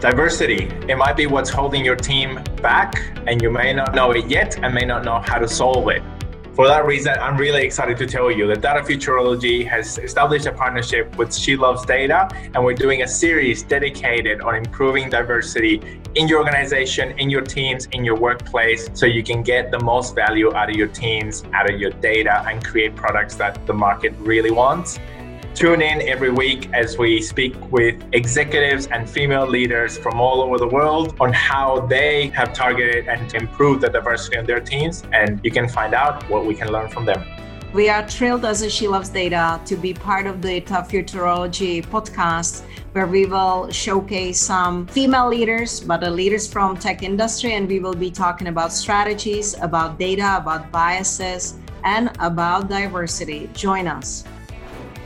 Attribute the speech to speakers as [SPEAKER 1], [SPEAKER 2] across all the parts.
[SPEAKER 1] Diversity, it might be what's holding your team back, and you may not know it yet and may not know how to solve it. For that reason, I'm really excited to tell you that Data Futurology has established a partnership with She Loves Data, and we're doing a series dedicated on improving diversity in your organization, in your teams, in your workplace, so you can get the most value out of your teams, out of your data, and create products that the market really wants. Tune in every week as we speak with executives and female leaders from all over the world on how they have targeted and improved the diversity on their teams. And you can find out what we can learn from them.
[SPEAKER 2] We are thrilled as a She Loves Data to be part of the Data Futurology podcast, where we will showcase some female leaders, but the leaders from tech industry, and we will be talking about strategies, about data, about biases, and about diversity. Join us.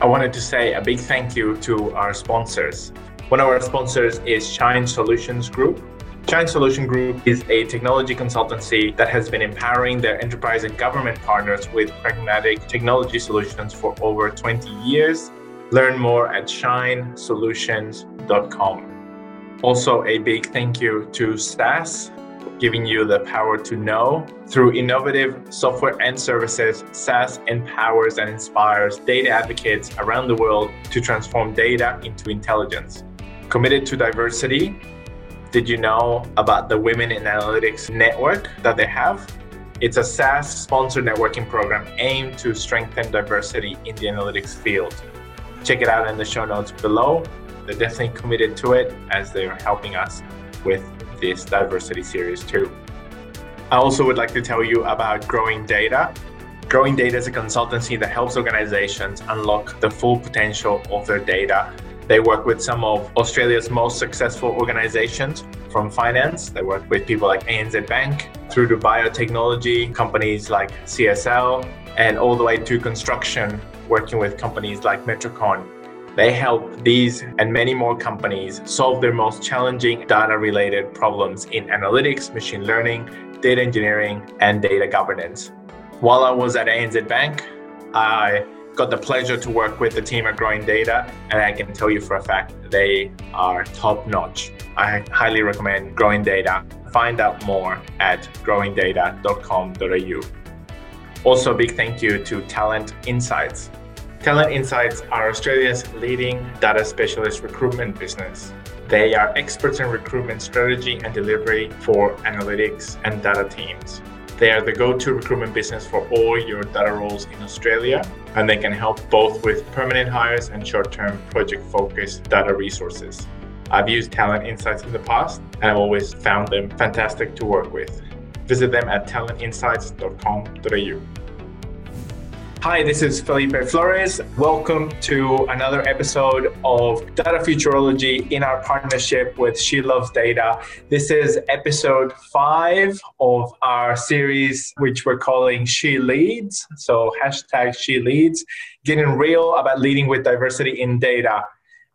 [SPEAKER 1] I wanted to say a big thank you to our sponsors. One of our sponsors is Shine Solutions Group. Shine Solution Group is a technology consultancy that has been empowering their enterprise and government partners with pragmatic technology solutions for over 20 years. Learn more at shinesolutions.com. Also, a big thank you to SAS giving you the power to know. Through innovative software and services, SAS empowers and inspires data advocates around the world to transform data into intelligence. Committed to diversity, did you know about the Women in Analytics Network that they have? It's a SAS sponsored networking program aimed to strengthen diversity in the analytics field. Check it out in the show notes below. They're definitely committed to it as they're helping us with this diversity series too. I also would like to tell you about Growing Data. Growing Data is a consultancy that helps organizations unlock the full potential of their data. They work with some of Australia's most successful organizations from finance. They work with people like ANZ Bank through to biotechnology, companies like CSL, and all the way to construction, working with companies like Metricon they help these and many more companies solve their most challenging data related problems in analytics, machine learning, data engineering, and data governance. While I was at ANZ Bank, I got the pleasure to work with the team at Growing Data, and I can tell you for a fact they are top notch. I highly recommend Growing Data. Find out more at growingdata.com.au. Also, a big thank you to Talent Insights. Talent Insights are Australia's leading data specialist recruitment business. They are experts in recruitment strategy and delivery for analytics and data teams. They are the go to recruitment business for all your data roles in Australia, and they can help both with permanent hires and short term project focused data resources. I've used Talent Insights in the past, and I've always found them fantastic to work with. Visit them at talentinsights.com.au. Hi, this is Felipe Flores. Welcome to another episode of Data Futurology in our partnership with She Loves Data. This is episode five of our series, which we're calling She Leads. So, hashtag She Leads, getting real about leading with diversity in data.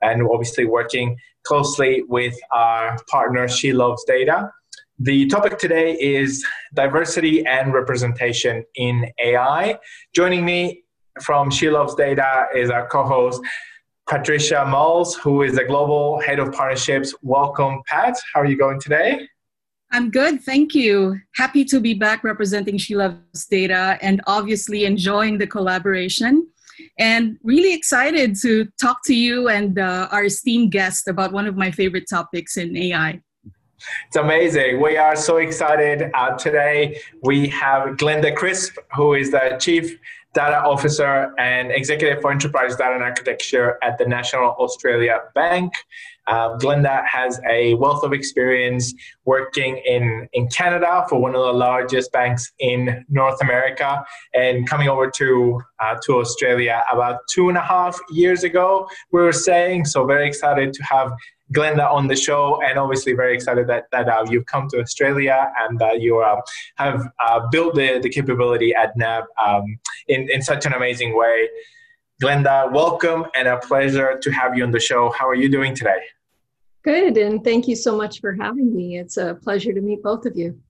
[SPEAKER 1] And obviously, working closely with our partner, She Loves Data. The topic today is diversity and representation in AI. Joining me from She Loves Data is our co host, Patricia Mulls, who is the Global Head of Partnerships. Welcome, Pat. How are you going today?
[SPEAKER 3] I'm good, thank you. Happy to be back representing She Loves Data and obviously enjoying the collaboration. And really excited to talk to you and uh, our esteemed guest about one of my favorite topics in AI.
[SPEAKER 1] It's amazing. We are so excited. Uh, today we have Glenda Crisp, who is the Chief Data Officer and Executive for Enterprise Data and Architecture at the National Australia Bank. Uh, Glenda has a wealth of experience working in, in Canada for one of the largest banks in North America and coming over to, uh, to Australia about two and a half years ago, we were saying. So, very excited to have Glenda on the show, and obviously very excited that, that uh, you've come to Australia and that you uh, have uh, built the, the capability at NAB um, in, in such an amazing way. Glenda, welcome and a pleasure to have you on the show. How are you doing today?
[SPEAKER 4] Good, and thank you so much for having me. It's a pleasure to meet both of you.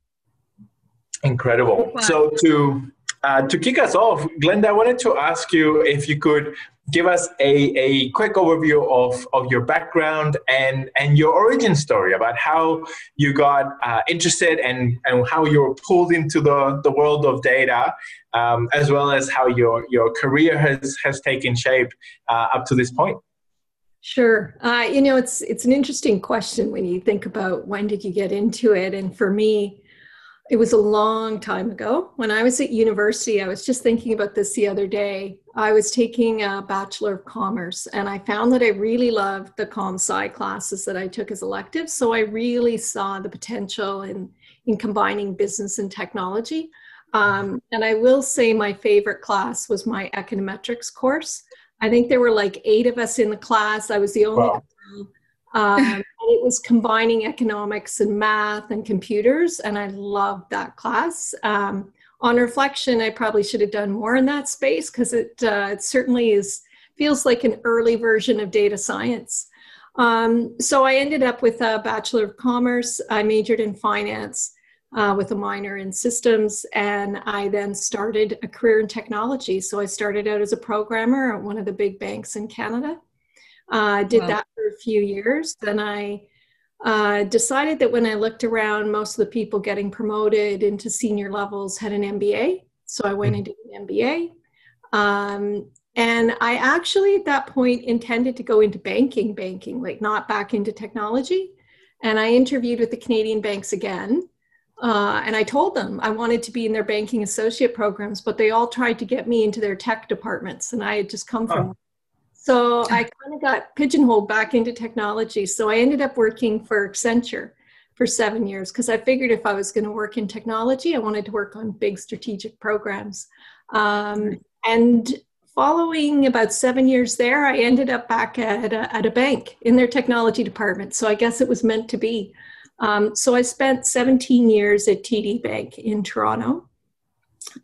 [SPEAKER 1] Incredible. So to Uh, to kick us off, Glenda, I wanted to ask you if you could give us a, a quick overview of, of your background and, and your origin story about how you got uh, interested and, and how you were pulled into the, the world of data, um, as well as how your, your career has, has taken shape uh, up to this point.
[SPEAKER 4] Sure. Uh, you know, it's it's an interesting question when you think about when did you get into it. And for me, it was a long time ago. When I was at university, I was just thinking about this the other day. I was taking a Bachelor of Commerce, and I found that I really loved the com sci classes that I took as electives. So I really saw the potential in, in combining business and technology. Um, and I will say my favorite class was my econometrics course. I think there were like eight of us in the class. I was the only wow. Um, it was combining economics and math and computers, and I loved that class. Um, on reflection, I probably should have done more in that space because it, uh, it certainly is feels like an early version of data science. Um, so I ended up with a Bachelor of Commerce. I majored in finance uh, with a minor in systems, and I then started a career in technology. So I started out as a programmer at one of the big banks in Canada. Uh, did wow. that for a few years. Then I uh, decided that when I looked around, most of the people getting promoted into senior levels had an MBA. So I went mm-hmm. into an MBA. Um, and I actually, at that point, intended to go into banking, banking, like not back into technology. And I interviewed with the Canadian banks again. Uh, and I told them I wanted to be in their banking associate programs, but they all tried to get me into their tech departments. And I had just come from oh. So I kind of got pigeonholed back into technology. So I ended up working for Accenture for seven years because I figured if I was going to work in technology, I wanted to work on big strategic programs. Um, and following about seven years there, I ended up back at a, at a bank in their technology department. So I guess it was meant to be. Um, so I spent 17 years at TD Bank in Toronto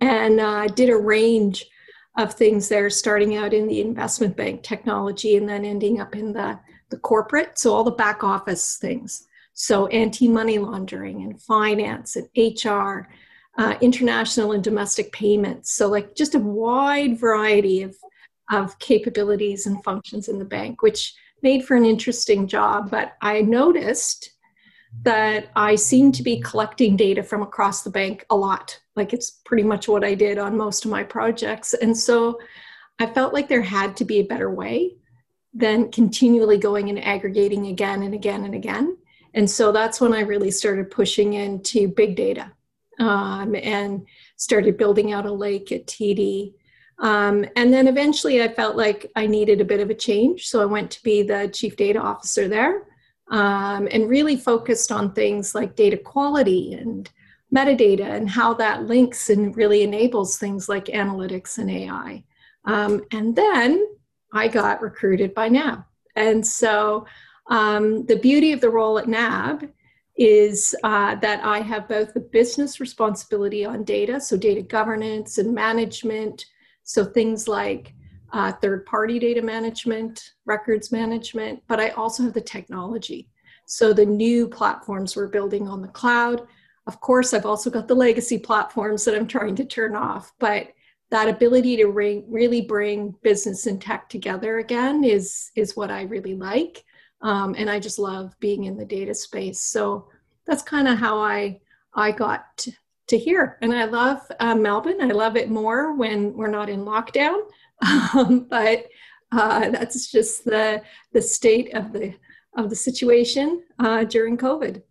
[SPEAKER 4] and uh, did a range of things there, starting out in the investment bank technology and then ending up in the, the corporate. So, all the back office things. So, anti money laundering and finance and HR, uh, international and domestic payments. So, like just a wide variety of, of capabilities and functions in the bank, which made for an interesting job. But I noticed that I seem to be collecting data from across the bank a lot. Like it's pretty much what I did on most of my projects. And so I felt like there had to be a better way than continually going and aggregating again and again and again. And so that's when I really started pushing into big data um, and started building out a lake at TD. Um, and then eventually I felt like I needed a bit of a change. So I went to be the chief data officer there um, and really focused on things like data quality and metadata and how that links and really enables things like analytics and AI. Um, and then I got recruited by NAB. And so um, the beauty of the role at NAB is uh, that I have both the business responsibility on data, so data governance and management, so things like uh, third party data management, records management, but I also have the technology. So the new platforms we're building on the cloud. Of course, I've also got the legacy platforms that I'm trying to turn off, but that ability to ring, really bring business and tech together again is, is what I really like. Um, and I just love being in the data space. So that's kind of how I, I got to, to here. And I love uh, Melbourne. I love it more when we're not in lockdown. Um, but uh, that's just the the state of the of the situation uh, during COVID.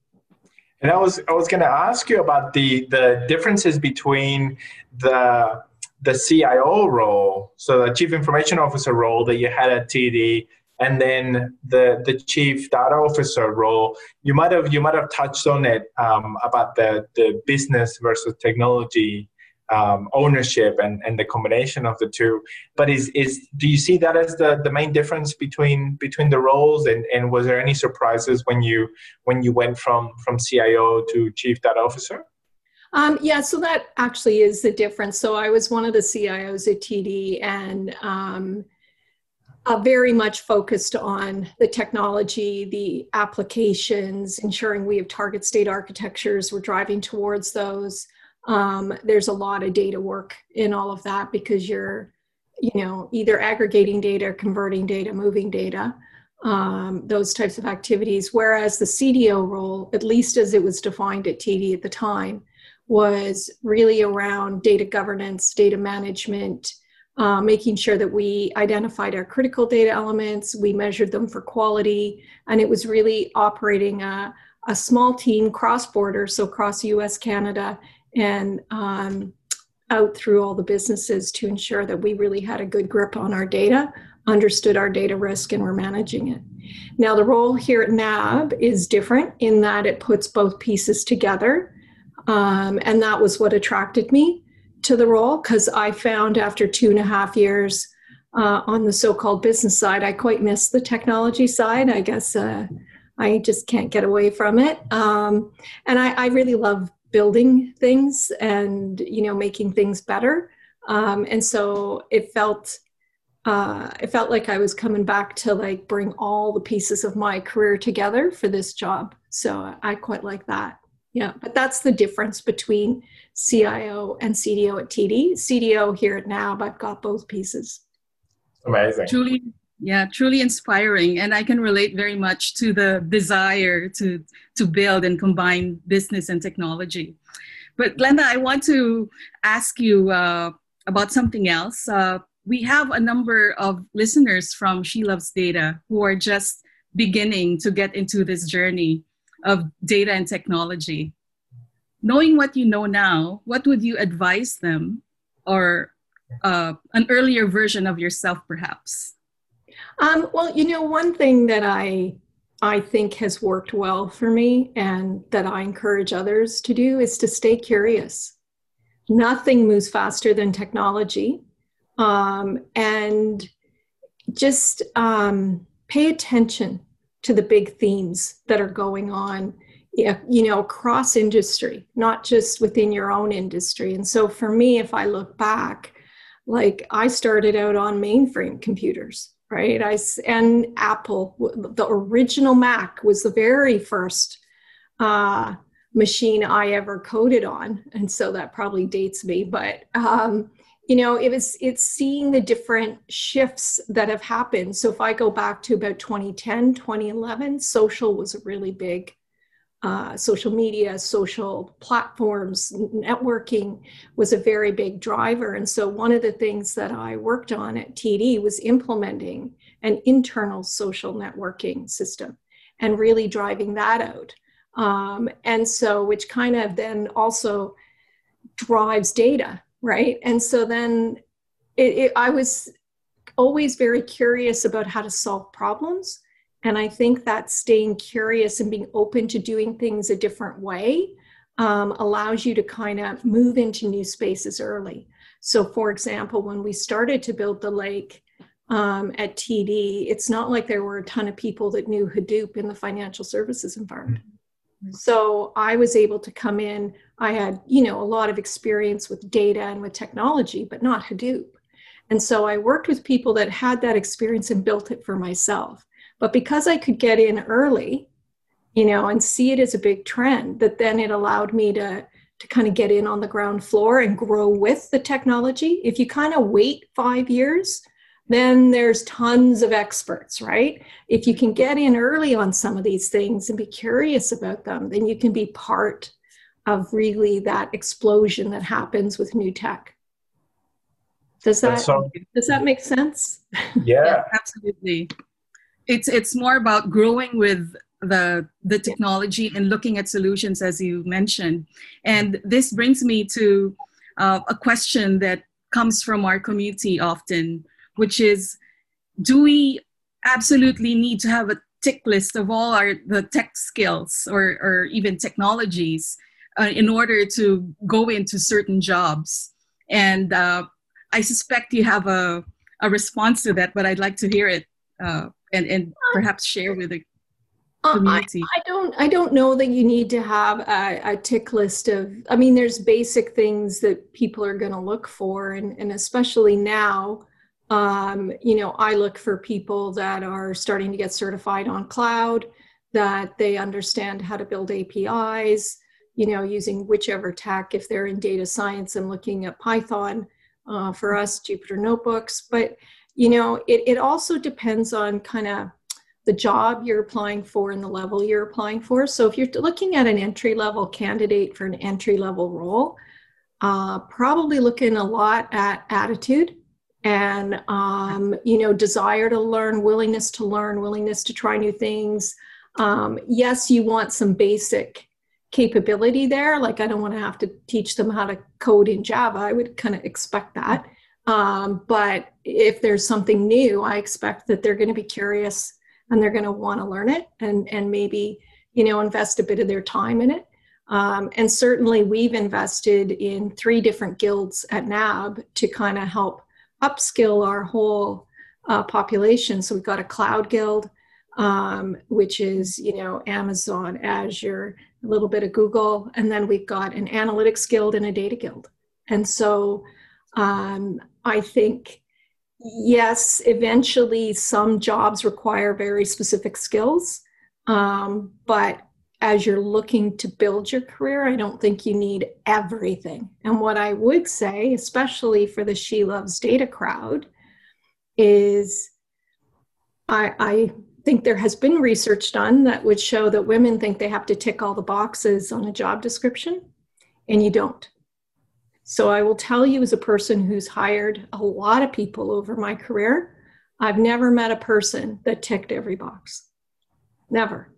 [SPEAKER 1] And I was I was going to ask you about the the differences between the the CIO role, so the Chief Information Officer role that you had at TD, and then the the Chief Data Officer role. You might have you might have touched on it um, about the the business versus technology um, ownership and, and the combination of the two. But is, is do you see that as the, the main difference between between the roles? And, and was there any surprises when you when you went from from CIO to Chief Data Officer?
[SPEAKER 4] Um, yeah, so that actually is the difference. So I was one of the CIOs at TD and um, uh, very much focused on the technology, the applications, ensuring we have target state architectures, we're driving towards those um, there's a lot of data work in all of that because you're you know either aggregating data converting data moving data um, those types of activities. Whereas the cdo role at least as it was defined at td at the time was really around data governance data management uh, making sure that we identified our critical data elements we measured them for quality and it was really operating a, a small team cross border so across us canada and um, out through all the businesses to ensure that we really had a good grip on our data, understood our data risk, and were managing it. Now, the role here at NAB is different in that it puts both pieces together. Um, and that was what attracted me to the role because I found after two and a half years uh, on the so called business side, I quite missed the technology side. I guess uh, I just can't get away from it. Um, and I, I really love building things and you know making things better. Um, and so it felt uh, it felt like i was coming back to like bring all the pieces of my career together for this job. So i quite like that. Yeah but that's the difference between cio and cdo at td cdo here at nab i've got both pieces.
[SPEAKER 1] Amazing.
[SPEAKER 3] Truly yeah truly inspiring. And i can relate very much to the desire to to build and combine business and technology. But glenda i want to ask you uh, about something else. Uh, we have a number of listeners from she loves data who are just beginning to get into this journey of data and technology. Knowing what you know now what would you advise them or uh, an earlier version of yourself perhaps
[SPEAKER 4] um, well, you know, one thing that I I think has worked well for me and that I encourage others to do is to stay curious. Nothing moves faster than technology. Um, and just um, pay attention to the big themes that are going on you know across industry not just within your own industry and so for me if i look back like i started out on mainframe computers right? I and Apple, the original Mac was the very first uh, machine I ever coded on, and so that probably dates me. But um, you know, it was it's seeing the different shifts that have happened. So if I go back to about 2010, 2011, social was a really big uh, social media, social platforms, networking was a very big driver. And so, one of the things that I worked on at TD was implementing an internal social networking system and really driving that out. Um, and so, which kind of then also drives data, right? And so, then it, it, I was always very curious about how to solve problems and I think that staying curious and being open to doing things a different way um, allows you to kind of move into new spaces early. So, for example, when we started to build the lake um, at TD, it's not like there were a ton of people that knew Hadoop in the financial services environment. Mm-hmm. So I was able to come in. I had, you know, a lot of experience with data and with technology, but not Hadoop. And so I worked with people that had that experience and built it for myself. But because I could get in early, you know, and see it as a big trend, that then it allowed me to to kind of get in on the ground floor and grow with the technology. If you kind of wait five years, then there's tons of experts, right? If you can get in early on some of these things and be curious about them, then you can be part of really that explosion that happens with new tech. Does that so, does that make sense?
[SPEAKER 1] Yeah, yeah
[SPEAKER 3] absolutely it's it's more about growing with the the technology and looking at solutions as you mentioned. And this brings me to uh, a question that comes from our community often which is do we absolutely need to have a tick list of all our the tech skills or or even technologies uh, in order to go into certain jobs? And uh, i suspect you have a, a response to that but i'd like to hear it uh, and and perhaps share with the community?
[SPEAKER 4] Uh, I, I, don't I don't know that you need to have a, a tick list of I mean there's basic things that people are going to look for and and especially now um, you know I look for people that are starting to get certified on cloud that they understand how to build APIs you know, using whichever tech. If they're in data science and looking at Python, uh, for us, Jupyter Notebooks. But, you know, it, it also depends on kind of the job you're applying for and the level you're applying for. So if you're looking at an entry level candidate for an entry level role, uh, probably looking a lot at attitude and um, you know desire to learn willingness to learn willingness to try new things. Um, yes you want some basic capability there. Like i don't want to have to teach them how to code in java. I would kind of expect that um, but if there's something new i expect that they're going to be curious and they're going to want to learn it and and maybe you know invest a bit of their time in it um, and certainly we've invested in three different guilds at nab to kind of help upskill our whole uh, population. So we've got a cloud guild, um, which is you know Amazon, Azure, a little bit of Google, and then we've got an analytics guild and a data guild. And so um, I think yes, eventually some jobs require very specific skills, um, but as you're looking to build your career, I don't think you need everything. And what I would say, especially for the She Loves Data crowd, is I, I think there has been research done that would show that women think they have to tick all the boxes on a job description, and you don't. So I will tell you, as a person who's hired a lot of people over my career, I've never met a person that ticked every box. Never.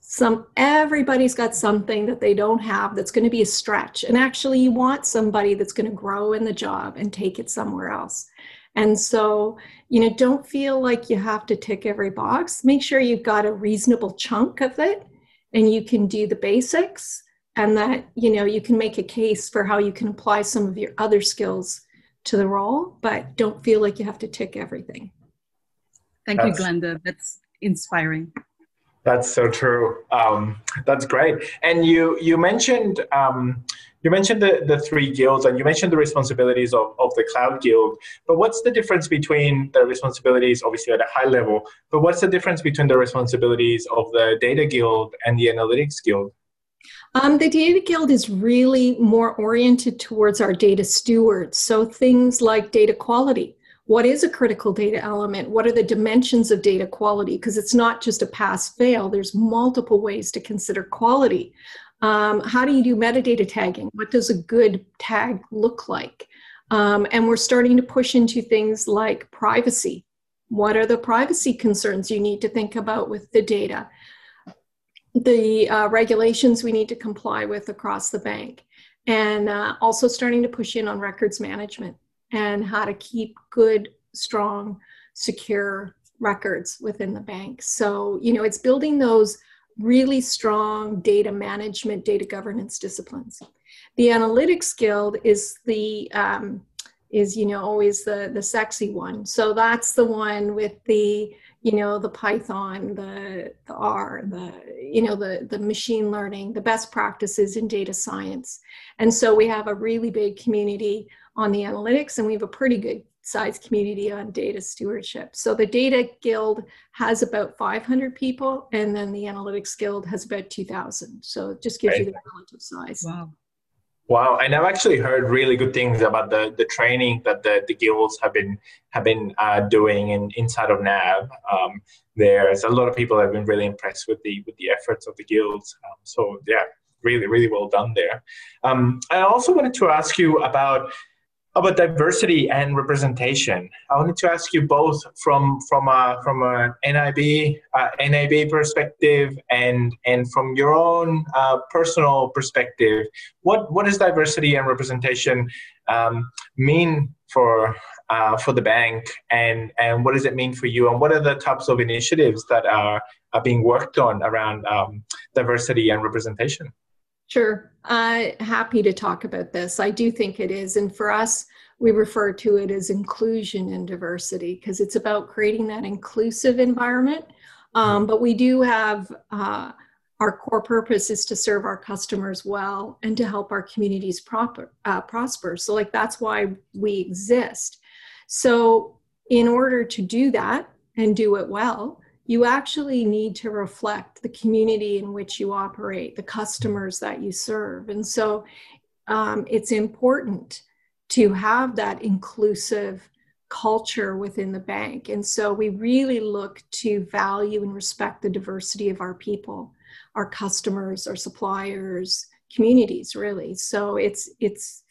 [SPEAKER 4] Some everybody's got something that they don't have that's going to be a stretch. And actually you want somebody that's going to grow in the job and take it somewhere else. And so you know don't feel like you have to tick every box. Make sure you've got a reasonable chunk of it and you can do the basics and that you know you can make a case for how you can apply some of your other skills to the role but don't feel like you have to tick everything
[SPEAKER 3] thank that's, you glenda that's inspiring
[SPEAKER 1] that's so true. Um, that's great. And you you mentioned um, you mentioned the, the three guilds and you mentioned the responsibilities of, of the cloud guild. But what's the difference between the responsibilities, obviously at a high level, but what's the difference between the responsibilities of the data guild and the analytics guild?
[SPEAKER 4] Um, the Data Guild is really more oriented towards our data stewards. So things like data quality, what is a critical data element? What are the dimensions of data quality? Because it's not just a pass fail. There's multiple ways to consider quality. Um, how do you do metadata tagging? What does a good tag look like? Um, and we're starting to push into things like privacy. What are the privacy concerns you need to think about with the data the uh, regulations we need to comply with across the bank and uh, also starting to push in on records management and how to keep good, strong, secure records within the bank. So, you know, it's building those really strong data management, data governance disciplines. The analytics guild is the um, is you know always the the sexy one. So that's the one with the you know the Python, the the R, the you know the the machine learning, the best practices in data science. And so we have a really big community on the analytics, and we have a pretty good sized community on data stewardship. So the Data Guild has about 500 people, and then the Analytics Guild has about 2,000. So it just gives right. you the relative size.
[SPEAKER 3] Wow.
[SPEAKER 1] Wow, and I've actually heard really good things about the, the training that the, the guilds have been have been uh, doing in, inside of NAB. Um, there's a lot of people have been really impressed with the with the efforts of the guilds. Um, so yeah, really really well done there. Um, I also wanted to ask you about about diversity and representation. I wanted to ask you both from from a from a NAB uh, NAB perspective and and from your own uh, personal perspective. What what does diversity and representation um, mean for uh, for the bank, and and what does it mean for you, and what are the types of initiatives that are are being worked on around um, diversity and representation?
[SPEAKER 4] Sure. Uh, happy to talk about this. I do think it is. And for us, we refer to it as inclusion and diversity because it's about creating that inclusive environment. Um, but we do have uh, our core purpose is to serve our customers well and to help our communities proper, uh, prosper. So, like, that's why we exist. So, in order to do that and do it well, you actually need to reflect the community in which you operate, the customers that you serve. And so um, it's important to have that inclusive culture within the bank. And so we really look to value and respect the diversity of our people, our customers, our suppliers, communities, really. So it's it's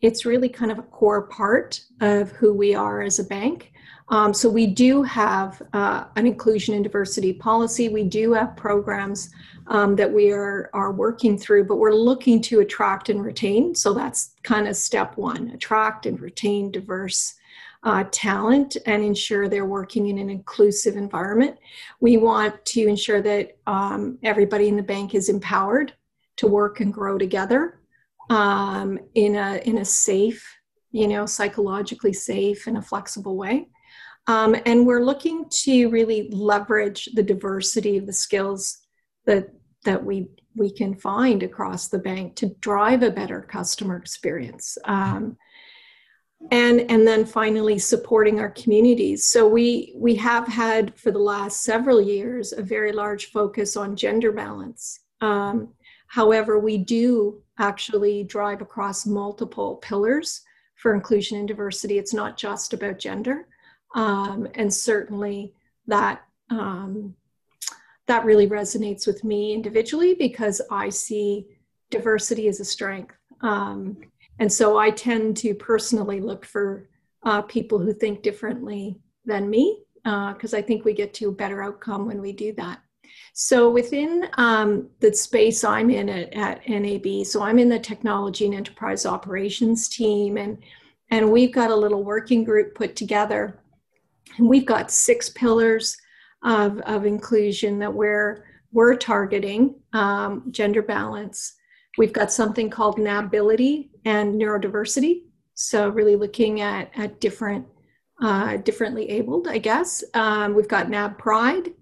[SPEAKER 4] it's really kind of a core part of who we are as a bank. Um, so we do have uh, an inclusion and diversity policy. We do have programs um, that we are are working through, but we're looking to attract and retain. So that's kind of step one: attract and retain diverse uh, talent and ensure they're working in an inclusive environment. We want to ensure that um, everybody in the bank is empowered to work and grow together um, in a in a safe, you know, psychologically safe and a flexible way. Um, and we're looking to really leverage the diversity of the skills that that we we can find across the bank to drive a better customer experience. Um, and and then finally supporting our communities. So we we have had for the last several years a very large focus on gender balance. Um, however we do actually drive across multiple pillars for inclusion and diversity. It's not just about gender um, and certainly that um, that really resonates with me individually because i see diversity as a strength um, and so I tend to personally look for uh, people who think differently than me, because uh, I think we get to a better outcome when we do that. So within um, the space I'm in at, at, NAB, so I'm in the technology and enterprise operations team, and and we've got a little working group put together, and we've got six pillars of, of inclusion that we're we're targeting um, gender balance, We've got something called NABbility and neurodiversity. So really looking at, at different, uh, differently abled, I guess. Um, we've got NAB Pride.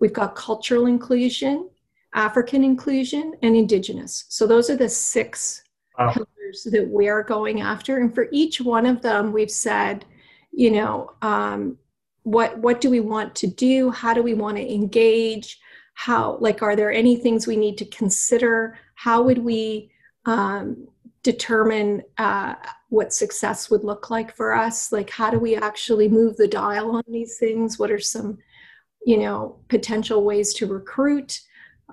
[SPEAKER 4] We've got cultural inclusion, African inclusion, and Indigenous. So those are the six wow. pillars that we are going after. And for each one of them, we've said, you know, um, what what do we want to do? How do we want to engage? How like are there any things we need to consider? how would we um, determine uh, what success would look like for us like how do we actually move the dial on these things what are some you know potential ways to recruit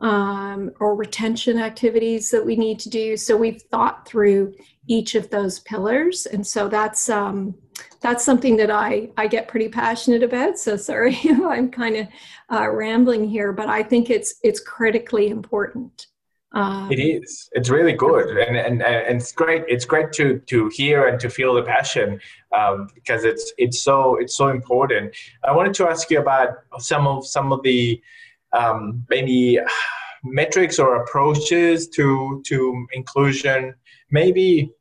[SPEAKER 4] um, or retention activities that we need to do so we've thought through each of those pillars and so that's um, that's something that i i get pretty passionate about so sorry i'm kind of uh, rambling here but i think it's it's critically important
[SPEAKER 1] um, it is. It's really good, and, and and it's great. It's great to to hear and to feel the passion um, because it's it's so it's so important. I wanted to ask you about some of some of the um, maybe metrics or approaches to to inclusion. Maybe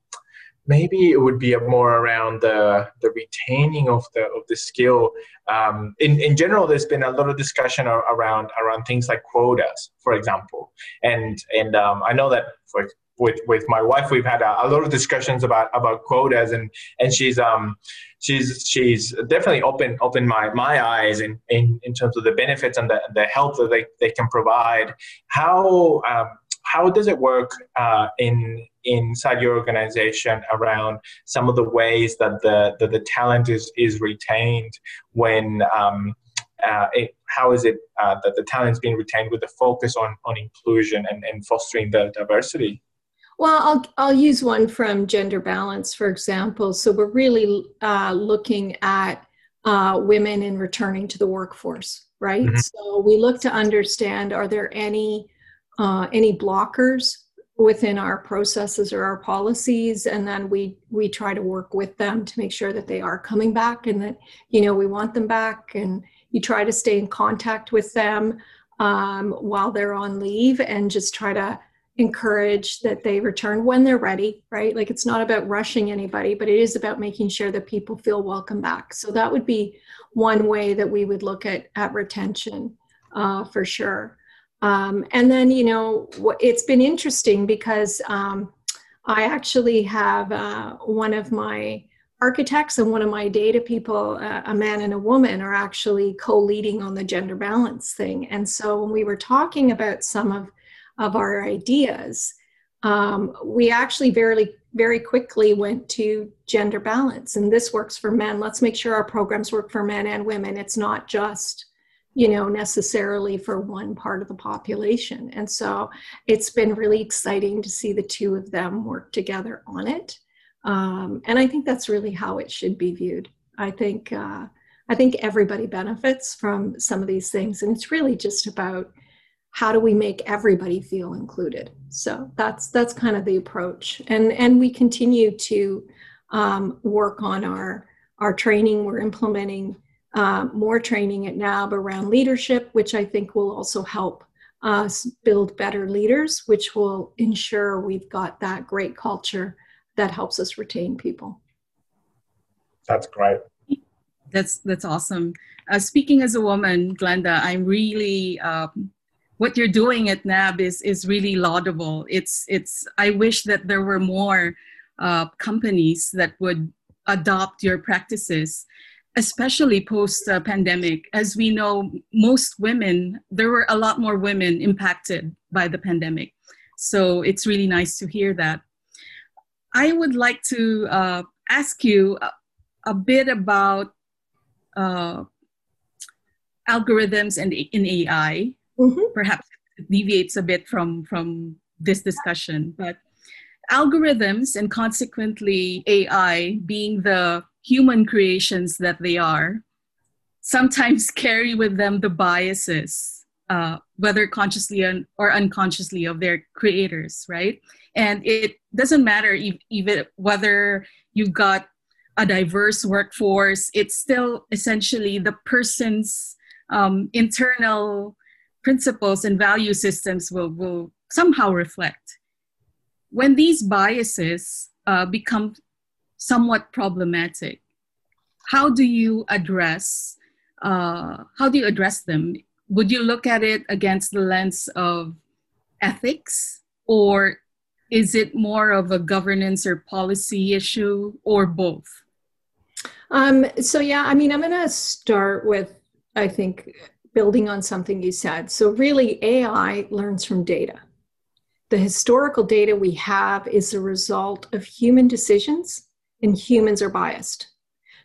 [SPEAKER 1] maybe it would be more around the, the retaining of the of the skill. Um, in in general, there's been a lot of discussion around around things like quotas, for example, and and um, I know that for with with my wife we've had a, a, lot of discussions about about quotas. And and she's um she's she's definitely opened opened my my eyes in in, in terms of the benefits and the, the help that they, they can provide. How um, how does it work uh, in inside your organization around some of the ways that the that the talent is is retained when um, uh, it, how is it uh, that the talent is being retained with a focus on on inclusion and, and fostering the diversity?
[SPEAKER 4] Well, I'll I'll use one from gender balance, for example. So we're really uh, looking at uh, women in returning to the workforce, right? Mm-hmm. So we look to understand: are there any uh, any blockers within our processes or our policies. And then we we try to work with them to make sure that they are coming back and that you know we want them back. And you try to stay in contact with them um, while they're on leave and just try to encourage that they return when they're ready right? Like it's not about rushing anybody but it is about making sure that people feel welcome back. So that would be one way that we would look at at retention uh, for sure um, and then, you know, it's been interesting because um, I actually have uh, one of my architects and one of my data people, uh, a man and a woman, are actually co-leading on the gender balance thing. And so when we were talking about some of of our ideas, um, we actually very very quickly went to gender balance, and this works for men. Let's make sure our programs work for men and women. It's not just you know necessarily for one part of the population and so it's been really exciting to see the two of them work together on it um, and I think that's really how it should be viewed. I think uh, I think everybody benefits from some of these things, and it's really just about how do we make everybody feel included. So that's that's kind of the approach, and and we continue to um, work on our our training. We're implementing uh, more training at NAB around leadership, which I think will also help us build better leaders, which will ensure we've got that great culture that helps us retain people.
[SPEAKER 1] That's great.
[SPEAKER 3] That's that's awesome. Uh, speaking as a woman, Glenda, I'm really um, what you're doing at NAB is is really laudable. It's it's. I wish that there were more uh, companies that would adopt your practices, especially post uh, pandemic. As we know, most women there were a lot more women impacted by the pandemic, so it's really nice to hear that. I would like to uh, ask you a, a bit about uh, algorithms and in AI. Mm-hmm. Perhaps it deviates a bit from from this discussion, but algorithms and consequently AI, being the human creations that they are, sometimes carry with them the biases, uh, whether consciously or unconsciously, of their creators, right? and it doesn't matter if, even whether you've got a diverse workforce it's still essentially the person's um, internal principles and value systems will, will somehow reflect when these biases uh, become somewhat problematic how do you address uh, how do you address them would you look at it against the lens of ethics or is it more of a governance or policy issue or both?
[SPEAKER 4] Um, so, yeah, I mean, I'm going to start with, I think, building on something you said. So, really, AI learns from data. The historical data we have is a result of human decisions, and humans are biased.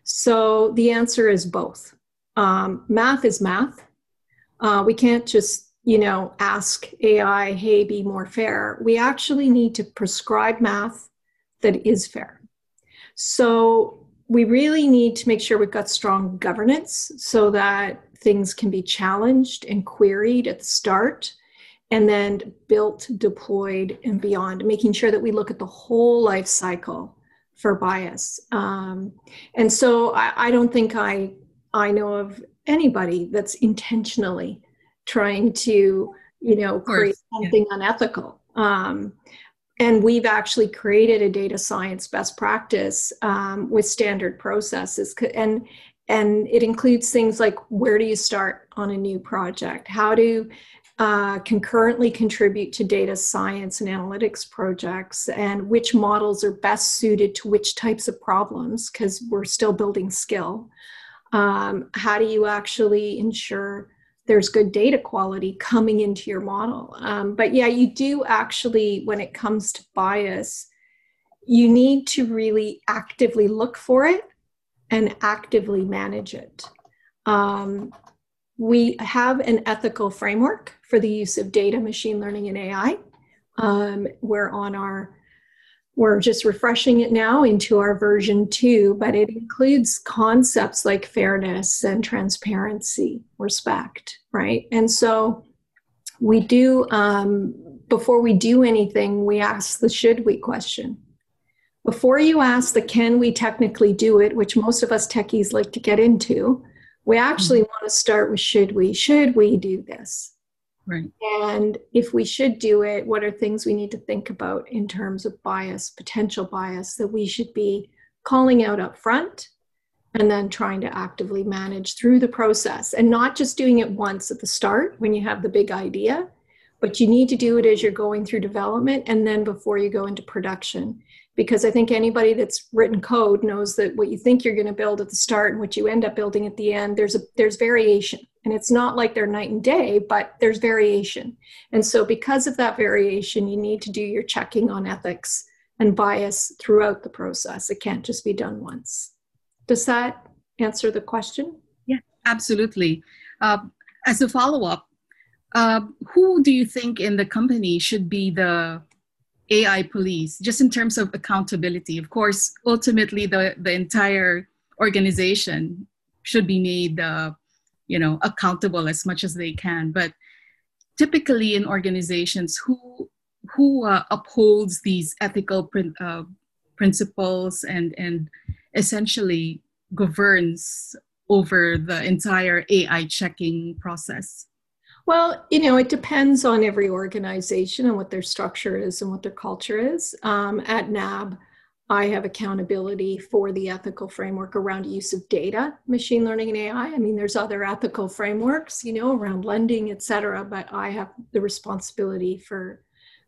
[SPEAKER 4] So, the answer is both. Um, math is math. Uh, we can't just you know, ask AI, hey, be more fair. We actually need to prescribe math that is fair. So we really need to make sure we've got strong governance so that things can be challenged and queried at the start and then built, deployed, and beyond, making sure that we look at the whole life cycle for bias. Um, and so I, I don't think I I know of anybody that's intentionally trying to you know create something yeah. unethical um, and we've actually created a data science best practice um, with standard processes and and it includes things like where do you start on a new project how to uh, concurrently contribute to data science and analytics projects and which models are best suited to which types of problems because we're still building skill um, how do you actually ensure there's good data quality coming into your model. Um, but yeah, you do actually, when it comes to bias, you need to really actively look for it and actively manage it. Um, we have an ethical framework for the use of data, machine learning, and AI. Um, we're on our we're just refreshing it now into our version two, but it includes concepts like fairness and transparency, respect, right? And so we do, um, before we do anything, we ask the should we question. Before you ask the can we technically do it, which most of us techies like to get into, we actually mm-hmm. want to start with should we? Should we do this?
[SPEAKER 3] Right.
[SPEAKER 4] And if we should do it, what are things we need to think about in terms of bias, potential bias that we should be calling out up front and then trying to actively manage through the process and not just doing it once at the start when you have the big idea, but you need to do it as you're going through development and then before you go into production. Because I think anybody that's written code knows that what you think you're going to build at the start and what you end up building at the end, there's a there's variation. And it's not like they're night and day, but there's variation. And so because of that variation, you need to do your checking on ethics and bias throughout the process. It can't just be done once. Does that answer the question?
[SPEAKER 3] Yeah, absolutely. Uh, as a follow up, uh, who do you think in the company should be the AI police, just in terms of accountability. Of course, ultimately, the, the entire organization should be made, uh, you know, accountable as much as they can. But typically, in organizations, who who uh, upholds these ethical prin- uh, principles and and essentially governs over the entire AI checking process?
[SPEAKER 4] Well, you know, it depends on every organization and what their structure is and what their culture is. Um, at NAB, I have accountability for the ethical framework around use of data, machine learning, and AI. I mean, there's other ethical frameworks, you know, around lending, et cetera, but I have the responsibility for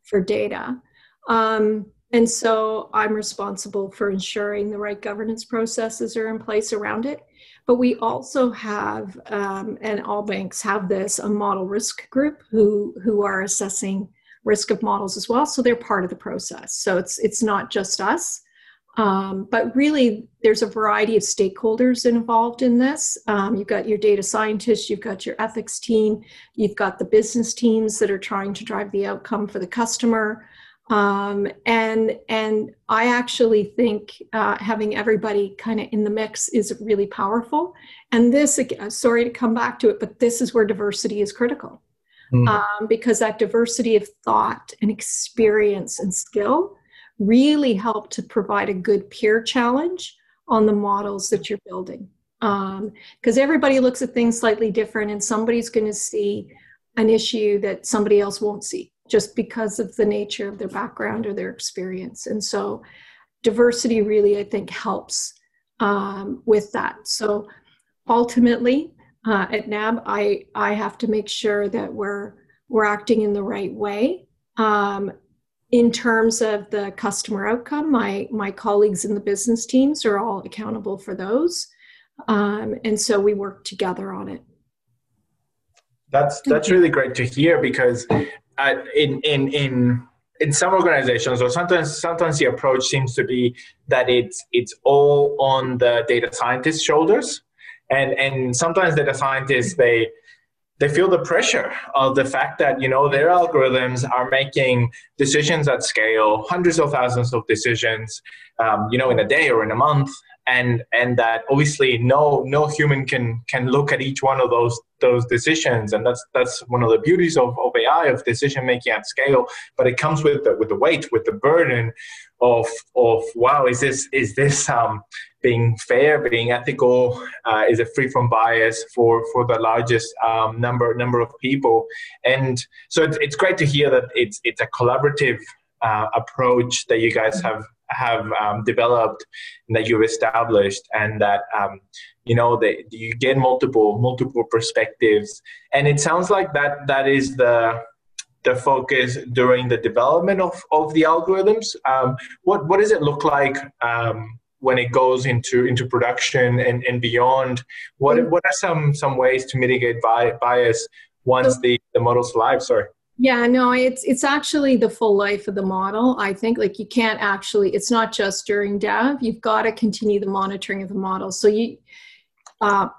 [SPEAKER 4] for data. Um, and so I'm responsible for ensuring the right governance processes are in place around it. But we also have, um, and all banks have this, a model risk group who who are assessing risk of models as well. So they're part of the process. So it's it's not just us. Um, but really, there's a variety of stakeholders involved in this. Um, you've got your data scientists, you've got your ethics team, you've got the business teams that are trying to drive the outcome for the customer. Um, and and I actually think uh, having everybody kind of in the mix is really powerful. And this, again, sorry to come back to it, but this is where diversity is critical, mm. um, because that diversity of thought and experience and skill really help to provide a good peer challenge on the models that you're building. Because um, everybody looks at things slightly different, and somebody's going to see an issue that somebody else won't see just because of the nature of their background or their experience. And so diversity really, I think, helps um, with that. So ultimately, uh, at NAB, I, I have to make sure that we're, we're acting in the right way. Um, in terms of the customer outcome, my, my colleagues in the business teams are all accountable for those. Um, and so we work together on it.
[SPEAKER 1] That's that's really great to hear because uh, in in in in some organizations or sometimes sometimes the approach seems to be that it's it's all on the data scientist's shoulders. And and sometimes data scientists they they feel the pressure of the fact that you know their algorithms are making decisions at scale hundreds of thousands of decisions um, you know in a day or in a month and and that obviously no no human can can look at each one of those those decisions. And that's that's one of the beauties of, of ai of decision making at scale. But it comes with the with the weight with the burden of of wow is this is this um being fair being ethical? Uh, is it free from bias for for the largest um, number number of people? And so it's, it's great to hear that it's it's a collaborative uh, approach that you guys have have um, developed that you've established and that um, you know that you get multiple multiple perspectives. And it sounds like that that is the the focus during the development of, of the algorithms. Um, what what does it look like um, when it goes into into production and, and beyond? What what are some some ways to mitigate bias once the the model's live? Sorry
[SPEAKER 4] yeah, no, it's it's actually the full life of the model. I think like you can't actually it's not just during dev. You've got to continue the monitoring of the model. So you uh,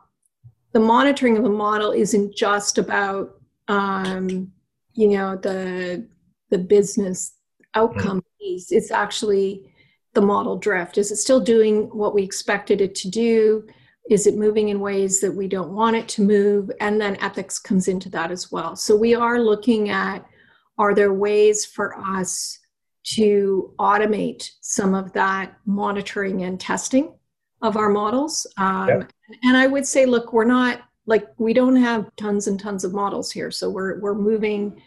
[SPEAKER 4] the monitoring of the model isn't just about um, you know the the business outcome mm-hmm. piece. It's actually the model drift. Is it still doing what we expected it to do? Is it moving in ways that we don't want it to move? And then ethics comes into that as well. So we are looking at are there ways for us to automate some of that monitoring and testing of our models? Um, yeah. And I would say, look, we're not like we don't have tons and tons of models here, so we're we're moving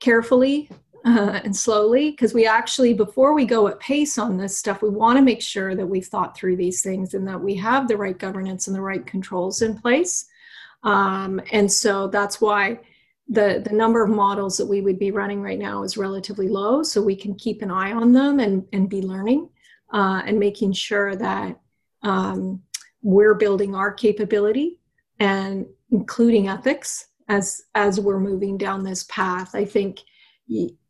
[SPEAKER 4] carefully uh, and slowly because we actually before we go at pace on this stuff we want to make sure that we've thought through these things and that we have the right governance and the right controls in place um, and so that's why the the number of models that we would be running right now is relatively low so we can keep an eye on them and and be learning uh, and making sure that um, we're building our capability and including ethics as as we're moving down this path. I think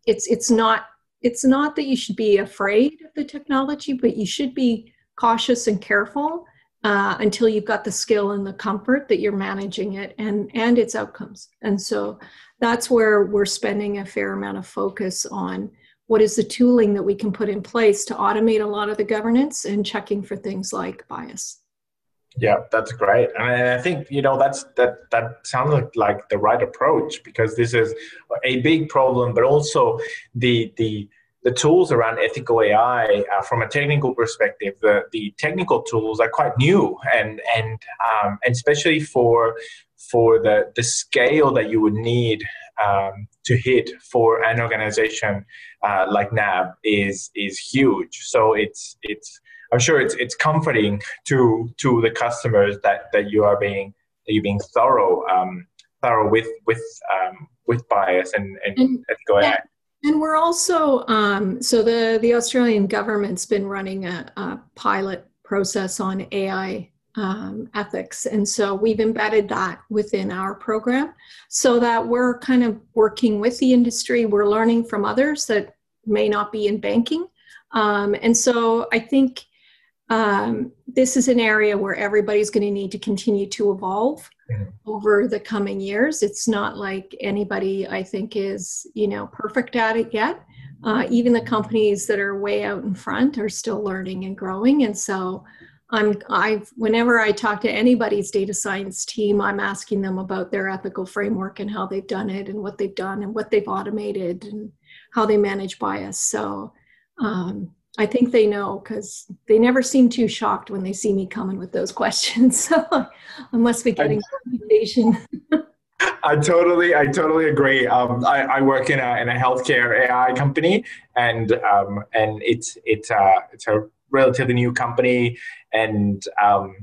[SPEAKER 4] it's it's not it's not that you should be afraid of the technology, but you should be cautious and careful uh, until you've got the skill and the comfort that you're managing it and and its outcomes. And so that's where we're spending a fair amount of focus on what is the tooling that we can put in place to automate a lot of the governance and checking for things like bias.
[SPEAKER 1] Yeah, that's great, and I think you know that's that that sounds like, the right approach because this is a big problem, but also the the the tools around ethical AI, uh, from a technical perspective, the, the technical tools are quite new, and and um, and especially for for the the scale that you would need um, to hit for an organization uh, like NAB is is huge. So it's it's I'm sure it's it's comforting to to the customers that that you are being you're being thorough um, thorough with with um, with bias and and, and go ahead.
[SPEAKER 4] And we're also um, so the the Australian government's been running a, a pilot process on AI um, ethics. And so we've embedded that within our program so that we're kind of working with the industry. We're learning from others that may not be in banking. Um, and so I think um, this is an area where everybody's going to need to continue to evolve mm-hmm. over the coming years. It's not like anybody, I think, is you know perfect at it yet. Uh, even the companies that are way out in front are still learning and growing. And so, I'm I whenever I talk to anybody's data science team, I'm asking them about their ethical framework and how they've done it and what they've done and what they've automated and how they manage bias. So. Um, I think they know because they never seem too shocked when they see me coming with those questions. So I must be getting reputation.
[SPEAKER 1] I totally, I totally agree. Um, I, I, work in a in a healthcare AI company, and um, and it's it's a it's a relatively new company, and um,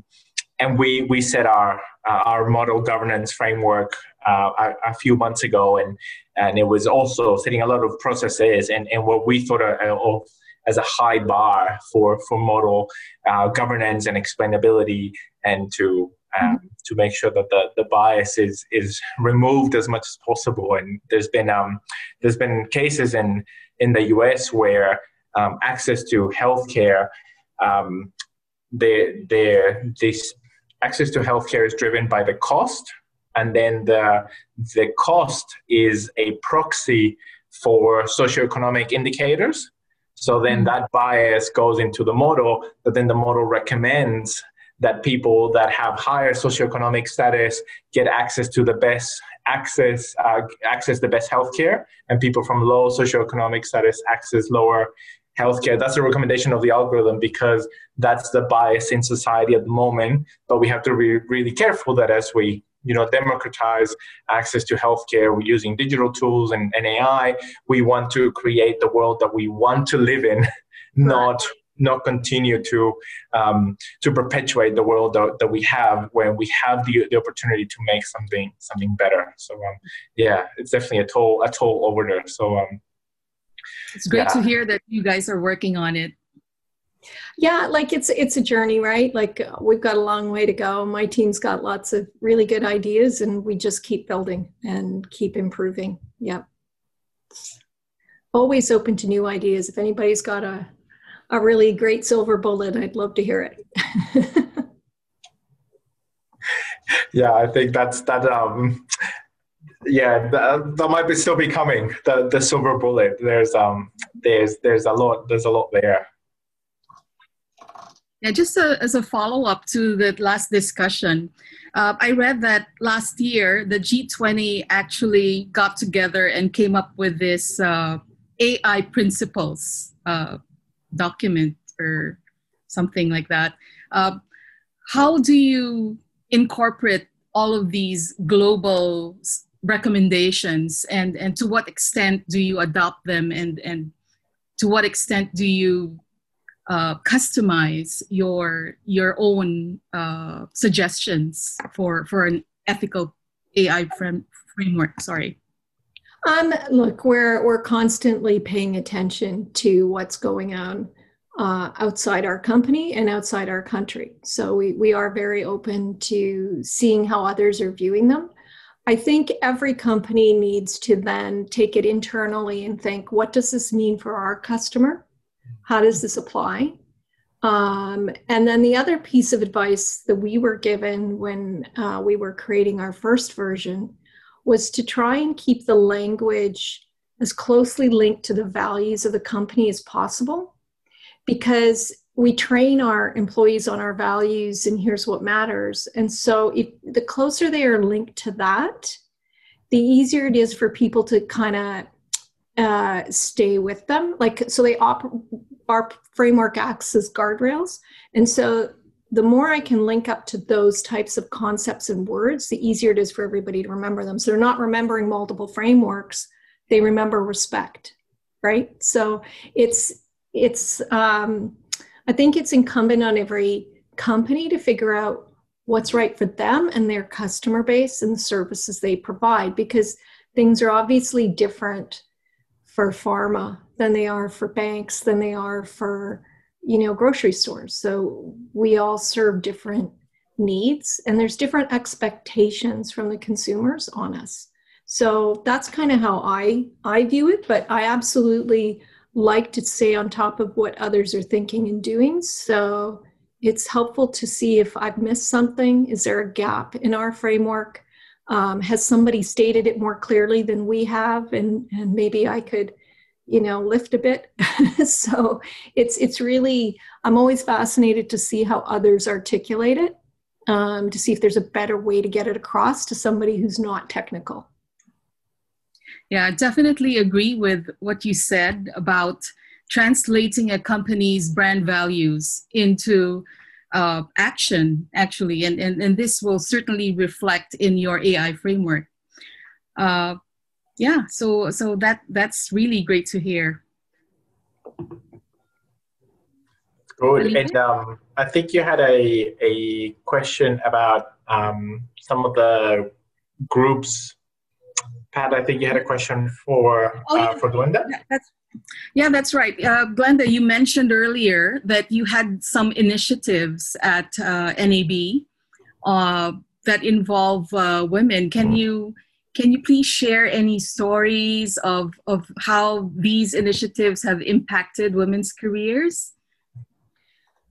[SPEAKER 1] and we we set our uh, our model governance framework uh, a, a, few months ago, and and it was also setting a lot of processes and and what we thought of as a high bar for for model uh, governance and explainability, and to um, mm-hmm. to make sure that the, the bias is is removed as much as possible. And there's been um, there's been cases in in the U.S. where um, access to healthcare, um, the the this access to healthcare is driven by the cost, and then the the cost is a proxy for socioeconomic indicators. So then mm-hmm. that bias goes into the model, but then the model recommends that people that have higher socioeconomic status get access to the best access uh, access the best healthcare, and people from low socioeconomic status access lower healthcare. That's a recommendation of the algorithm because that's the bias in society at the moment. But we have to be really careful that as we you know democratize access to healthcare we're using digital tools and, and ai we want to create the world that we want to live in not not continue to um, to perpetuate the world that, that, we have when we have the, the opportunity to make something something better. So um, yeah it's definitely a toll a toll over there. So um,
[SPEAKER 3] it's great yeah. to hear that you guys are working on it
[SPEAKER 4] yeah like it's it's a journey right? Like we've got a long way to go. My team's got lots of really good ideas and we just keep building and keep improving. Yep. Always open to new ideas. If anybody's got a a really great silver bullet i'd love to hear it.
[SPEAKER 1] Yeah i think that's that um yeah that, that might be still be coming the the silver bullet. There's um there's there's a lot there's a lot there
[SPEAKER 3] yeah, just a, as a follow up to the last discussion, uh, I read that last year the G20 actually got together and came up with this uh, AI principles uh, document or something like that. Uh, how do you incorporate all of these global recommendations and, and to what extent do you adopt them and, and to what extent do you uh, customize your your own uh, suggestions for for an ethical AI frame, framework. Sorry.
[SPEAKER 4] Um, look, we're we're constantly paying attention to what's going on uh, outside our company and outside our country. So we, we are very open to seeing how others are viewing them. I think every company needs to then take it internally and think what does this mean for our customer? How does this apply? Um, and then the other piece of advice that we were given when uh, we were creating our first version was to try and keep the language as closely linked to the values of the company as possible because we train our employees on our values and here's what matters and so if the closer they are linked to that the easier it is for people to kind of uh, stay with them. Like so they op- our framework acts as guardrails. And so the more i can link up to those types of concepts and words the easier it is for everybody to remember them. So they're not remembering multiple frameworks. They remember respect right? So it's it's um, i think it's incumbent on every company to figure out what's right for them and their customer base and the services they provide because things are obviously different for pharma than they are for banks than they are for you know grocery stores so we all serve different needs and there's different expectations from the consumers on us so that's kind of how i i view it but i absolutely like to stay on top of what others are thinking and doing. So it's helpful to see if I've missed something. Is there a gap in our framework? Um, has somebody stated it more clearly than we have? And, and maybe I could, you know, lift a bit. so it's it's really I'm always fascinated to see how others articulate it, um, to see if there's a better way to get it across to somebody who's not technical.
[SPEAKER 3] Yeah, I definitely agree with what you said about translating a company's brand values into uh, action, actually, and, and, and this will certainly reflect in your AI framework. Uh, yeah, so so that that's really great to hear.
[SPEAKER 1] Good, and um, I think you had a a question about um, some of the groups Pat, I think you had a question for oh, yeah. uh, for Glenda.
[SPEAKER 3] That's, yeah, that's right. Uh, Glenda, you mentioned earlier that you had some initiatives at uh, NAB uh, that involve uh, women. Can you can you please share any stories of of how these initiatives have impacted women's careers?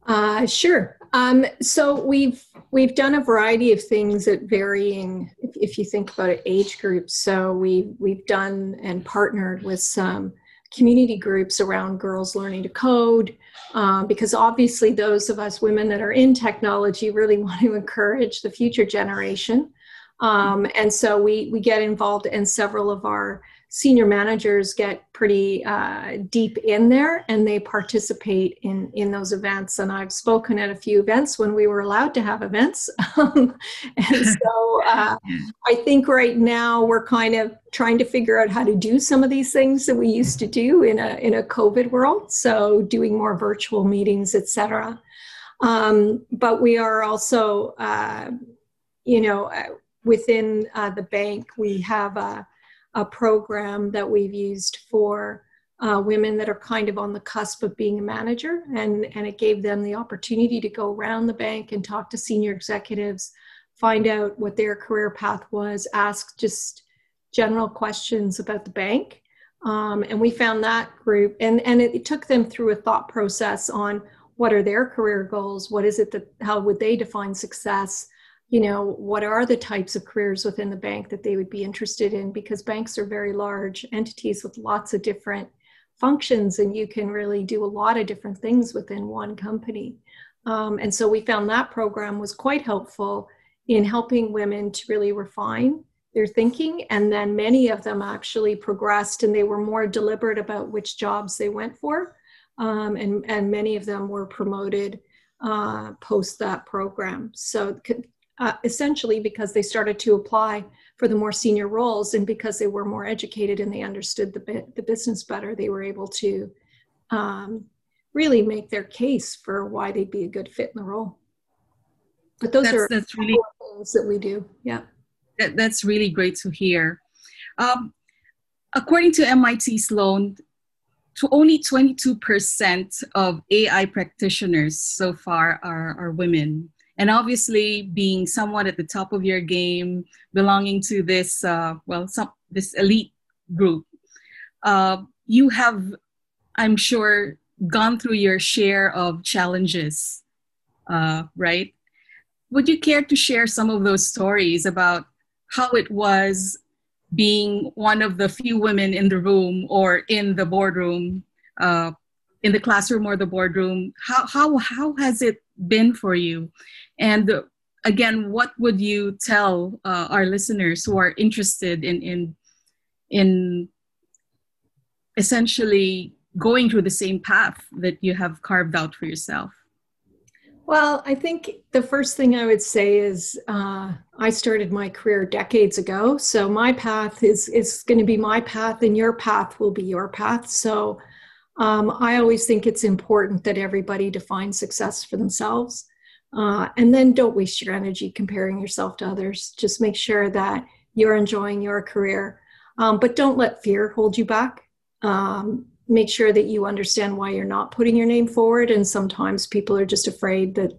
[SPEAKER 4] Uh, sure. Um, so we've we've done a variety of things at varying, if, if you think about it, age groups. So we we've done and partnered with some community groups around girls learning to code, um, because obviously those of us women that are in technology really want to encourage the future generation. Um, and so we we get involved in several of our senior managers get pretty uh, deep in there and they participate in in those events. And i've spoken at a few events when we were allowed to have events. And so uh, i think right now we're kind of trying to figure out how to do some of these things that we used to do in a in a covid world. So doing more virtual meetings etc um, but we are also uh, you know uh, within uh, the bank we have a a program that we've used for uh, women that are kind of on the cusp of being a manager. And, and it gave them the opportunity to go around the bank and talk to senior executives, find out what their career path was, ask just general questions about the bank. Um, and we found that group, and, and it, it took them through a thought process on what are their career goals, what is it that, how would they define success, you know, what are the types of careers within the bank that they would be interested in? Because banks are very large entities with lots of different functions, and you can really do a lot of different things within one company. Um, and so we found that program was quite helpful in helping women to really refine their thinking. And then many of them actually progressed and they were more deliberate about which jobs they went for. Um, and, and many of them were promoted uh, post that program. So uh, essentially because they started to apply for the more senior roles and because they were more educated and they understood the, the business better they were able to um, really make their case for why they'd be a good fit in the role. But those that's, are that's really things that we do. Yeah.
[SPEAKER 3] That, that's really great to hear. Um, according to mit sloan to only 22% of AI practitioners so far are, are women. And obviously, being someone at the top of your game, belonging to this, uh, well, some, this elite group, uh, you have, I'm sure, gone through your share of challenges, uh, right? Would you care to share some of those stories about how it was being one of the few women in the room or in the boardroom, uh, in the classroom or the boardroom? How, how, how has it been for you? And again, what would you tell uh, our listeners who are interested in, in, in essentially going through the same path that you have carved out for yourself?
[SPEAKER 4] Well, I think the first thing I would say is uh, I started my career decades ago. So my path is, is going to be my path, and your path will be your path. So um, I always think it's important that everybody define success for themselves. Uh, and then don't waste your energy comparing yourself to others. Just make sure that you're enjoying your career. Um, but don't let fear hold you back. Um, make sure that you understand why you're not putting your name forward and sometimes people are just afraid that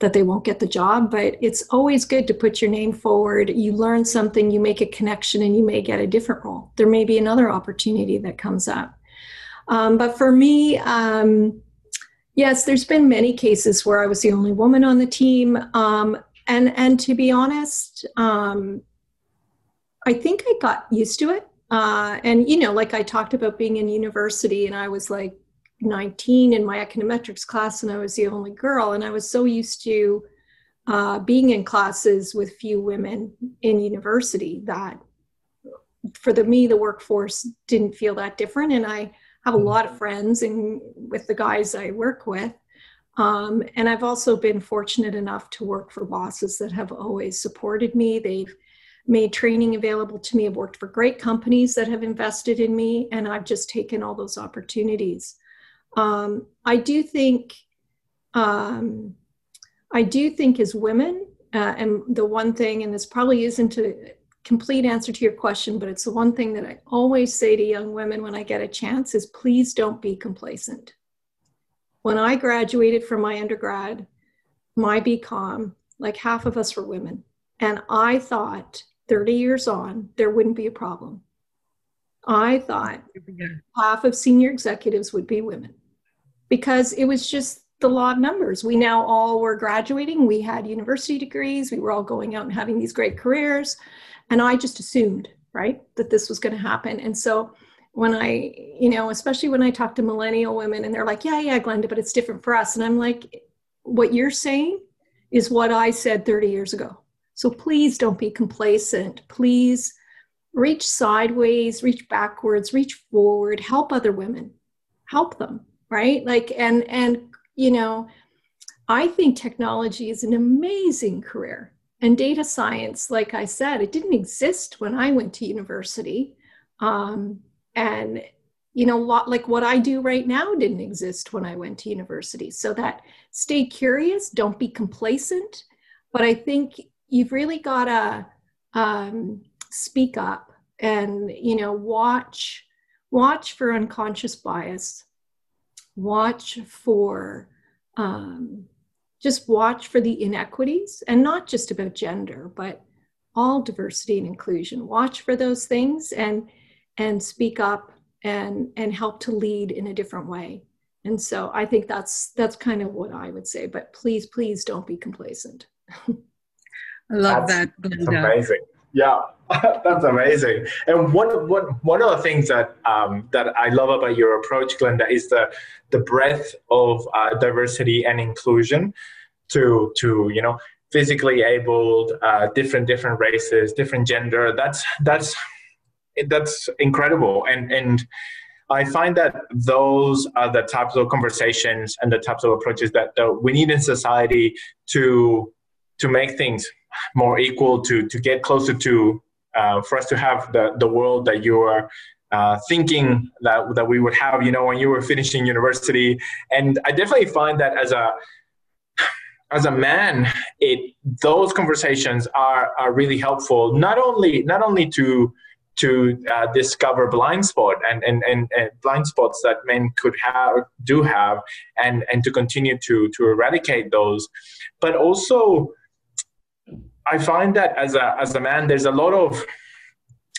[SPEAKER 4] that they won't get the job but it's always good to put your name forward you learn something you make a connection and you may get a different role there may be another opportunity that comes up um, but for me um, yes there's been many cases where i was the only woman on the team um, and and to be honest um, i think i got used to it uh, and, you know, like I talked about being in university and I was like 19 in my econometrics class and I was the only girl. And I was so used to uh, being in classes with few women in university that for the me, the workforce didn't feel that different. And I have a lot of friends and with the guys I work with. Um, and I've also been fortunate enough to work for bosses that have always supported me. They've made training available to me. I've worked for great companies that have invested in me, and I've just taken all those opportunities. Um, I do think, um, I do think as women, uh, and the one thing, and this probably isn't a complete answer to your question, but it's the one thing that I always say to young women when I get a chance is please don't be complacent. When I graduated from my undergrad, my BCom, like half of us were women. And I thought 30 years on, there wouldn't be a problem. I thought half of senior executives would be women because it was just the law of numbers. We now all were graduating, we had university degrees, we were all going out and having these great careers. And I just assumed, right, that this was going to happen. And so when I, you know, especially when I talk to millennial women and they're like, yeah, yeah, Glenda, but it's different for us. And I'm like, what you're saying is what I said 30 years ago. So please don't be complacent. Please reach sideways, reach backwards, reach forward, help other women. Help them, right? Like and and you know, I think technology is an amazing career. And data science, like I said, it didn't exist when I went to university. Um, and you know, lot like what I do right now didn't exist when I went to university. So that stay curious, don't be complacent. But I think you've really got to um, speak up and you know watch watch for unconscious bias watch for um, just watch for the inequities and not just about gender but all diversity and inclusion watch for those things and and speak up and and help to lead in a different way and so i think that's that's kind of what i would say but please please don't be complacent
[SPEAKER 3] I love that's, that.
[SPEAKER 1] That's amazing. Yeah, that's amazing. And one, one, one of the things that um, that I love about your approach, Glenda, is the the breadth of uh, diversity and inclusion to to you know physically abled, uh, different different races, different gender. That's that's that's incredible. And and I find that those are the types of conversations and the types of approaches that, that we need in society to to make things more equal to to get closer to uh, for us to have the the world that you are uh, thinking that that we would have you know when you were finishing university. And i definitely find that as a as a man it those conversations are are really helpful not only not only to to uh, discover blind spot and, and, and, and, blind spots that men could have do have and, and to continue to, to eradicate those but also i find that as a, as a man there's a lot of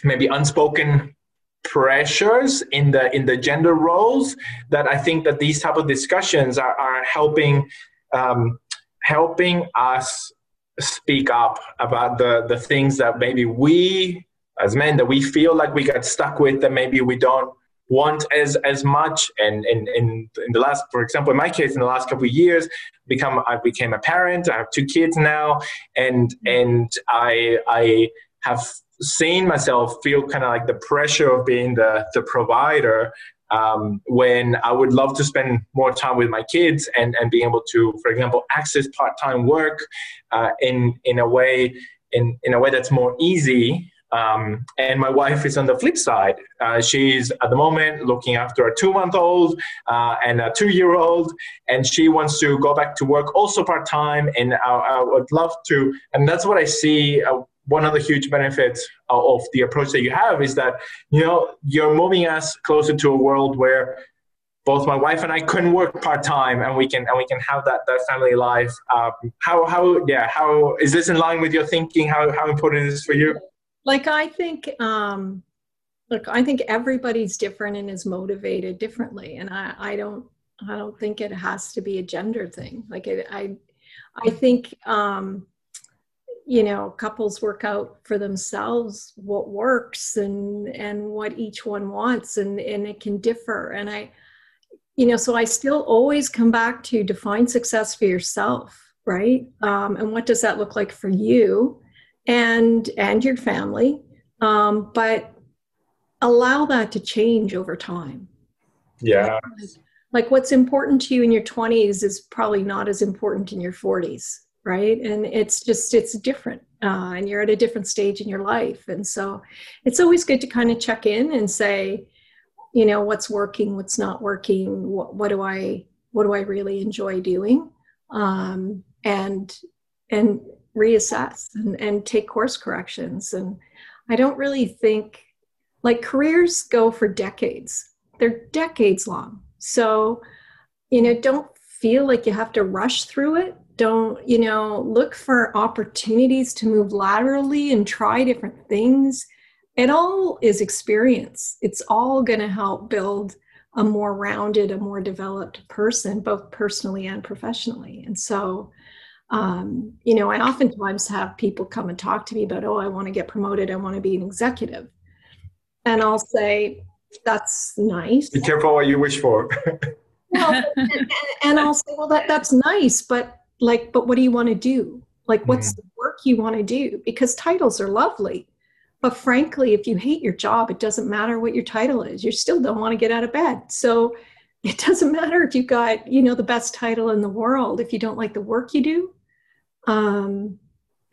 [SPEAKER 1] maybe unspoken pressures in the in the gender roles that i think that these type of discussions are, are helping um, helping us speak up about the the things that maybe we as men that we feel like we got stuck with that maybe we don't want as as much and in, in in the last for example in my case in the last couple of years become i became a parent i have two kids now and and i i have seen myself feel kind of like the pressure of being the the provider um, when I would love to spend more time with my kids and, and being able to, for example, access part-time work uh, in in a way in, in a way that's more easy. Um, and my wife is on the flip side. Uh, she's at the moment looking after a two-month-old uh, and a two-year-old, and she wants to go back to work also part-time. And I, I would love to, and that's what I see uh, one of the huge benefits of the approach that you have is that you know you're moving us closer to a world where both my wife and I couldn't work part time, and we can and we can have that that family life. Um, how how yeah how is this in line with your thinking? How how important is this for you?
[SPEAKER 4] Like I think, um, look, I think everybody's different and is motivated differently, and I I don't I don't think it has to be a gender thing. Like it, I I think um, you know couples work out for themselves what works and and what each one wants and and it can differ and i you know so i still always come back to define success for yourself right um, and what does that look like for you and and your family um, but allow that to change over time.
[SPEAKER 1] Yeah.
[SPEAKER 4] Like what's important to you in your 20s is probably not as important in your 40s right? And it's just it's different uh, and you're at a different stage in your life. And so it's always good to kind of check in and say you know what's working what's not working what, what do i what do i really enjoy doing? Um, and and reassess and, and take course corrections. And i don't really think like careers go for decades. They're decades long. So you know don't feel like you have to rush through it. Don't you know look for opportunities to move laterally and try different things. It all is experience. It's all going to help build a more rounded a more developed person both personally and professionally. And so um, you know i oftentimes have people come and talk to me about oh i want to get promoted. I want to be an executive. And i'll say that's nice.
[SPEAKER 1] Be careful what you wish for.
[SPEAKER 4] Well, and, and, I'll say, well, that that's nice, but like but what do you want to do? Like what's mm. the work you want to do? Because titles are lovely but frankly if you hate your job it doesn't matter what your title is. You still don't want to get out of bed. So it doesn't matter if you've got you know the best title in the world if you don't like the work you do um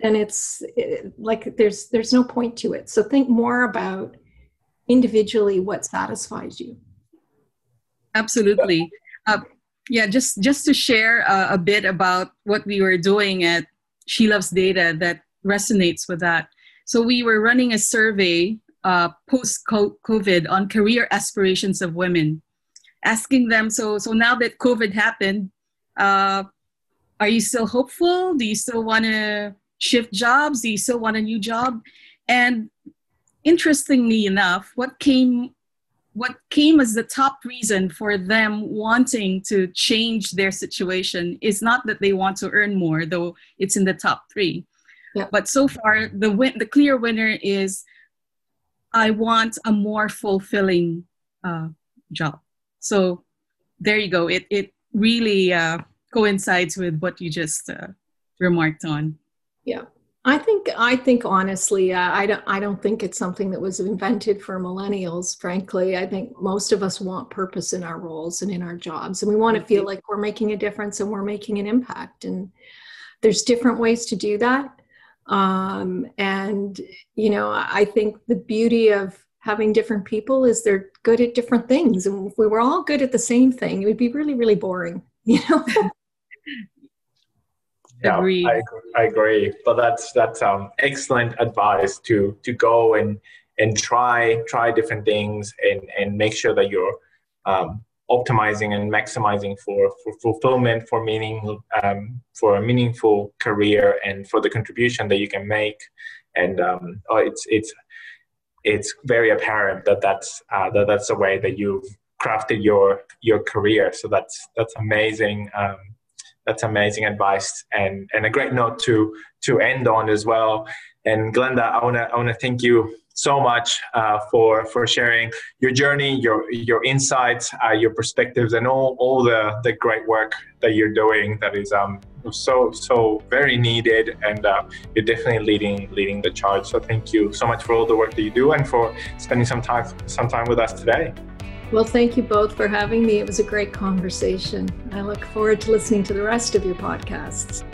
[SPEAKER 4] and it's it, like there's there's no point to it. So think more about individually what satisfies you.
[SPEAKER 3] Absolutely. Uh, yeah just just to share uh, a bit about what we were doing at she loves data that resonates with that. So we were running a survey uh, post covid on career aspirations of women asking them so so now that covid happened uh, are you still hopeful do you still want to shift jobs do you still want a new job and interestingly enough what came what came as the top reason for them wanting to change their situation is not that they want to earn more, though it's in the top three. Yeah. But so far, the win- the clear winner is I want a more fulfilling uh, job. So there you go. It it really uh, coincides with what you just uh, remarked on.
[SPEAKER 4] Yeah. I think I think honestly, uh, I don't I don't think it's something that was invented for millennials. Frankly, I think most of us want purpose in our roles and in our jobs, and we want to feel like we're making a difference and we're making an impact. And there's different ways to do that. Um, and you know, I think the beauty of having different people is they're good at different things. And if we were all good at the same thing, it would be really really boring. You know.
[SPEAKER 1] Yeah, I, I agree. But that's that's um, excellent advice to to go and and try try different things and and make sure that you're um, optimizing and maximizing for, for fulfillment for meaning um, for a meaningful career and for the contribution that you can make. And um, oh, it's it's it's very apparent that that's uh, that that's the way that you've crafted your your career. So that's that's amazing um, that's amazing advice and and a great note to to end on as well and glenda i want to i want to thank you so much uh, for for sharing your journey, your your insights, uh, your perspectives, and all all the the great work that you're doing. That is um so so very needed, and uh, you're definitely leading leading the charge. So thank you so much for all the work that you do and for spending some time some time with us today.
[SPEAKER 4] Well, thank you both for having me. It was a great conversation. I look forward to listening to the rest of your podcasts.